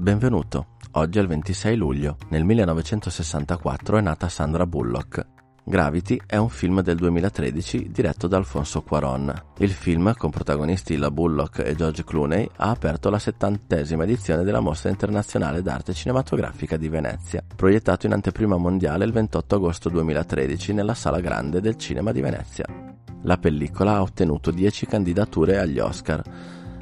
Benvenuto. Oggi è il 26 luglio. Nel 1964 è nata Sandra Bullock. Gravity è un film del 2013 diretto da Alfonso Cuaron. Il film, con protagonisti La Bullock e George Clooney, ha aperto la settantesima edizione della Mostra Internazionale d'Arte Cinematografica di Venezia, proiettato in anteprima mondiale il 28 agosto 2013 nella Sala Grande del Cinema di Venezia. La pellicola ha ottenuto 10 candidature agli Oscar,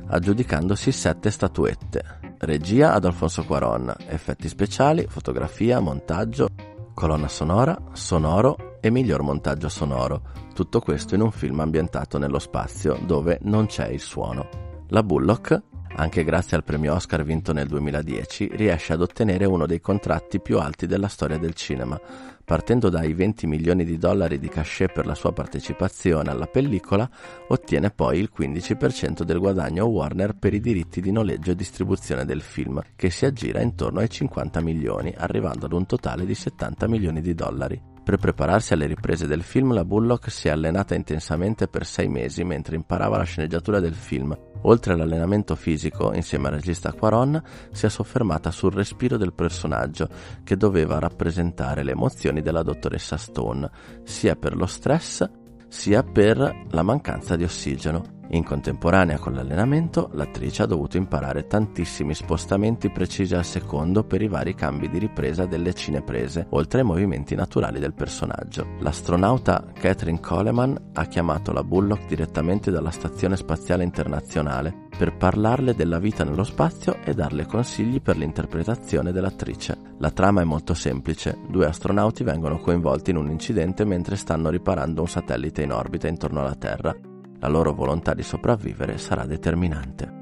aggiudicandosi 7 statuette. Regia ad Alfonso Cuaron, effetti speciali, fotografia, montaggio, colonna sonora, sonoro e miglior montaggio sonoro. Tutto questo in un film ambientato nello spazio dove non c'è il suono. La Bullock, anche grazie al premio Oscar vinto nel 2010, riesce ad ottenere uno dei contratti più alti della storia del cinema, partendo dai 20 milioni di dollari di cachet per la sua partecipazione alla pellicola, ottiene poi il 15% del guadagno Warner per i diritti di noleggio e distribuzione del film, che si aggira intorno ai 50 milioni, arrivando ad un totale di 70 milioni di dollari. Per prepararsi alle riprese del film, la Bullock si è allenata intensamente per sei mesi mentre imparava la sceneggiatura del film. Oltre all'allenamento fisico, insieme al regista Quaron, si è soffermata sul respiro del personaggio, che doveva rappresentare le emozioni della dottoressa Stone, sia per lo stress sia per la mancanza di ossigeno. In contemporanea con l'allenamento, l'attrice ha dovuto imparare tantissimi spostamenti precisi al secondo per i vari cambi di ripresa delle cineprese, oltre ai movimenti naturali del personaggio. L'astronauta Catherine Coleman ha chiamato la Bullock direttamente dalla Stazione Spaziale Internazionale per parlarle della vita nello spazio e darle consigli per l'interpretazione dell'attrice. La trama è molto semplice, due astronauti vengono coinvolti in un incidente mentre stanno riparando un satellite in orbita intorno alla Terra la loro volontà di sopravvivere sarà determinante.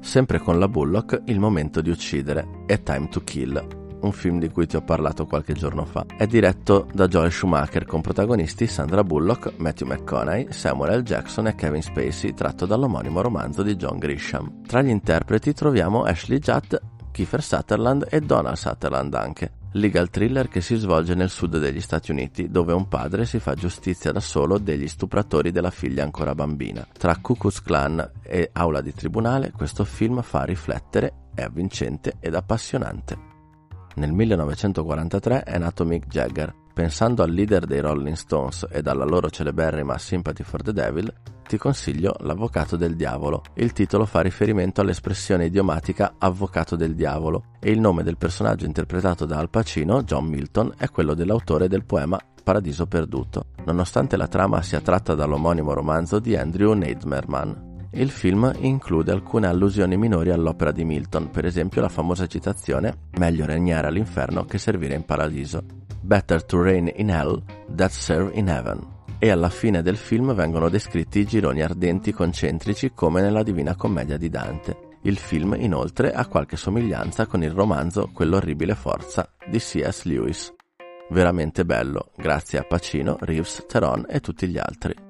Sempre con la Bullock, il momento di uccidere è Time to Kill, un film di cui ti ho parlato qualche giorno fa. È diretto da Joel Schumacher con protagonisti Sandra Bullock, Matthew McConaughey, Samuel L. Jackson e Kevin Spacey, tratto dall'omonimo romanzo di John Grisham. Tra gli interpreti troviamo Ashley Judd, Kiefer Sutherland e Donald Sutherland anche legal thriller che si svolge nel sud degli Stati Uniti, dove un padre si fa giustizia da solo degli stupratori della figlia ancora bambina. Tra Ku Klux Klan e aula di tribunale, questo film fa riflettere, è avvincente ed appassionante. Nel 1943 è nato Mick Jagger. Pensando al leader dei Rolling Stones ed alla loro celeberrima Sympathy for the Devil, ti consiglio L'Avvocato del Diavolo. Il titolo fa riferimento all'espressione idiomatica Avvocato del Diavolo e il nome del personaggio interpretato da Al Pacino, John Milton, è quello dell'autore del poema Paradiso Perduto, nonostante la trama sia tratta dall'omonimo romanzo di Andrew Neidmerman. Il film include alcune allusioni minori all'opera di Milton, per esempio la famosa citazione Meglio regnare all'inferno che servire in paradiso. Better to reign in hell than serve in heaven e alla fine del film vengono descritti i gironi ardenti concentrici come nella Divina Commedia di Dante. Il film inoltre ha qualche somiglianza con il romanzo Quell'orribile forza di C.S. Lewis. Veramente bello, grazie a Pacino, Reeves, Theron e tutti gli altri.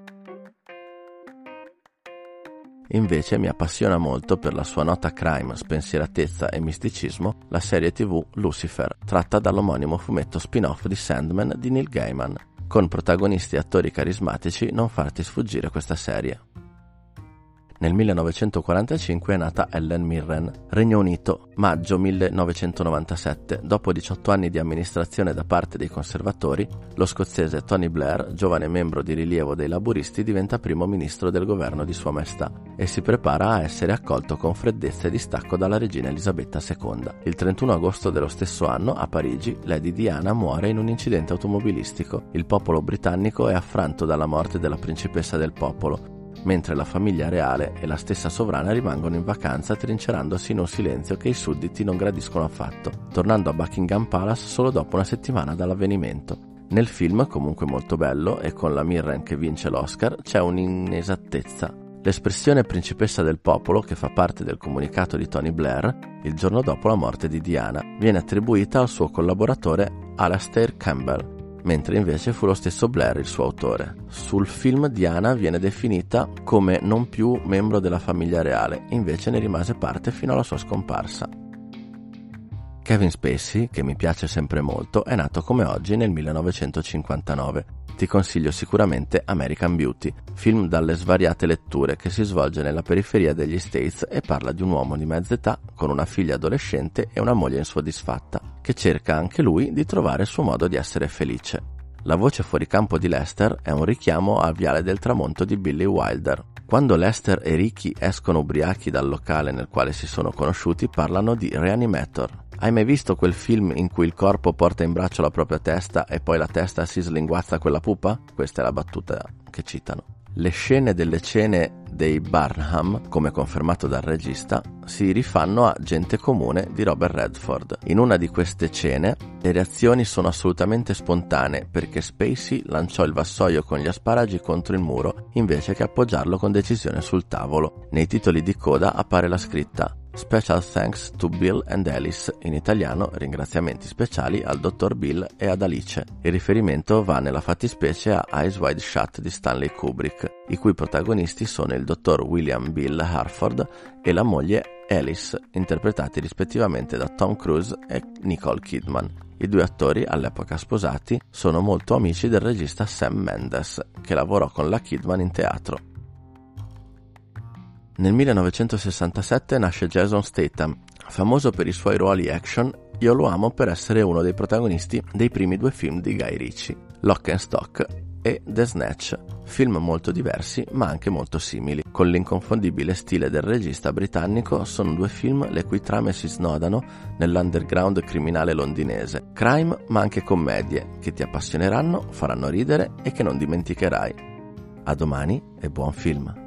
Invece mi appassiona molto per la sua nota crime, spensieratezza e misticismo la serie tv Lucifer, tratta dall'omonimo fumetto spin-off di Sandman di Neil Gaiman, con protagonisti e attori carismatici, non farti sfuggire questa serie. Nel 1945 è nata Ellen Mirren, Regno Unito, maggio 1997. Dopo 18 anni di amministrazione da parte dei conservatori, lo scozzese Tony Blair, giovane membro di rilievo dei laburisti, diventa primo ministro del governo di Sua Maestà e si prepara a essere accolto con freddezza e distacco dalla regina Elisabetta II. Il 31 agosto dello stesso anno, a Parigi, Lady Diana muore in un incidente automobilistico. Il popolo britannico è affranto dalla morte della principessa del popolo mentre la famiglia reale e la stessa sovrana rimangono in vacanza trincerandosi in un silenzio che i sudditi non gradiscono affatto, tornando a Buckingham Palace solo dopo una settimana dall'avvenimento. Nel film, comunque molto bello, e con la Mirren che vince l'Oscar, c'è un'inesattezza. L'espressione principessa del popolo, che fa parte del comunicato di Tony Blair, il giorno dopo la morte di Diana, viene attribuita al suo collaboratore Alastair Campbell, mentre invece fu lo stesso Blair il suo autore. Sul film Diana viene definita come non più membro della famiglia reale, invece ne rimase parte fino alla sua scomparsa. Kevin Spacey, che mi piace sempre molto, è nato come oggi nel 1959. ti consiglio sicuramente American Beauty, film dalle svariate letture che si svolge nella periferia degli States e parla di un uomo di mezza età con una figlia adolescente e una moglie insoddisfatta, che cerca anche lui di trovare il suo modo di essere felice. La voce fuori campo di Lester è un richiamo al Viale del Tramonto di Billy Wilder. Quando Lester e Ricky escono ubriachi dal locale nel quale si sono conosciuti parlano di Reanimator, hai mai visto quel film in cui il corpo porta in braccio la propria testa e poi la testa si slinguazza quella pupa? Questa è la battuta che citano. Le scene delle cene dei Barnham, come confermato dal regista, si rifanno a Gente comune di Robert Redford. In una di queste cene le reazioni sono assolutamente spontanee perché Spacey lanciò il vassoio con gli asparagi contro il muro invece che appoggiarlo con decisione sul tavolo. Nei titoli di coda appare la scritta Special thanks to Bill and Alice, in italiano ringraziamenti speciali al dottor Bill e ad Alice. Il riferimento va nella fattispecie a Eyes Wide Shut di Stanley Kubrick, i cui protagonisti sono il dottor William Bill Harford e la moglie Alice, interpretati rispettivamente da Tom Cruise e Nicole Kidman. I due attori, all'epoca sposati, sono molto amici del regista Sam Mendes, che lavorò con la Kidman in teatro. Nel 1967 nasce Jason Statham, famoso per i suoi ruoli action, io lo amo per essere uno dei protagonisti dei primi due film di Guy Ritchie, Lock and Stock e The Snatch, film molto diversi ma anche molto simili. Con l'inconfondibile stile del regista britannico sono due film le cui trame si snodano nell'underground criminale londinese. Crime ma anche commedie che ti appassioneranno, faranno ridere e che non dimenticherai. A domani e buon film!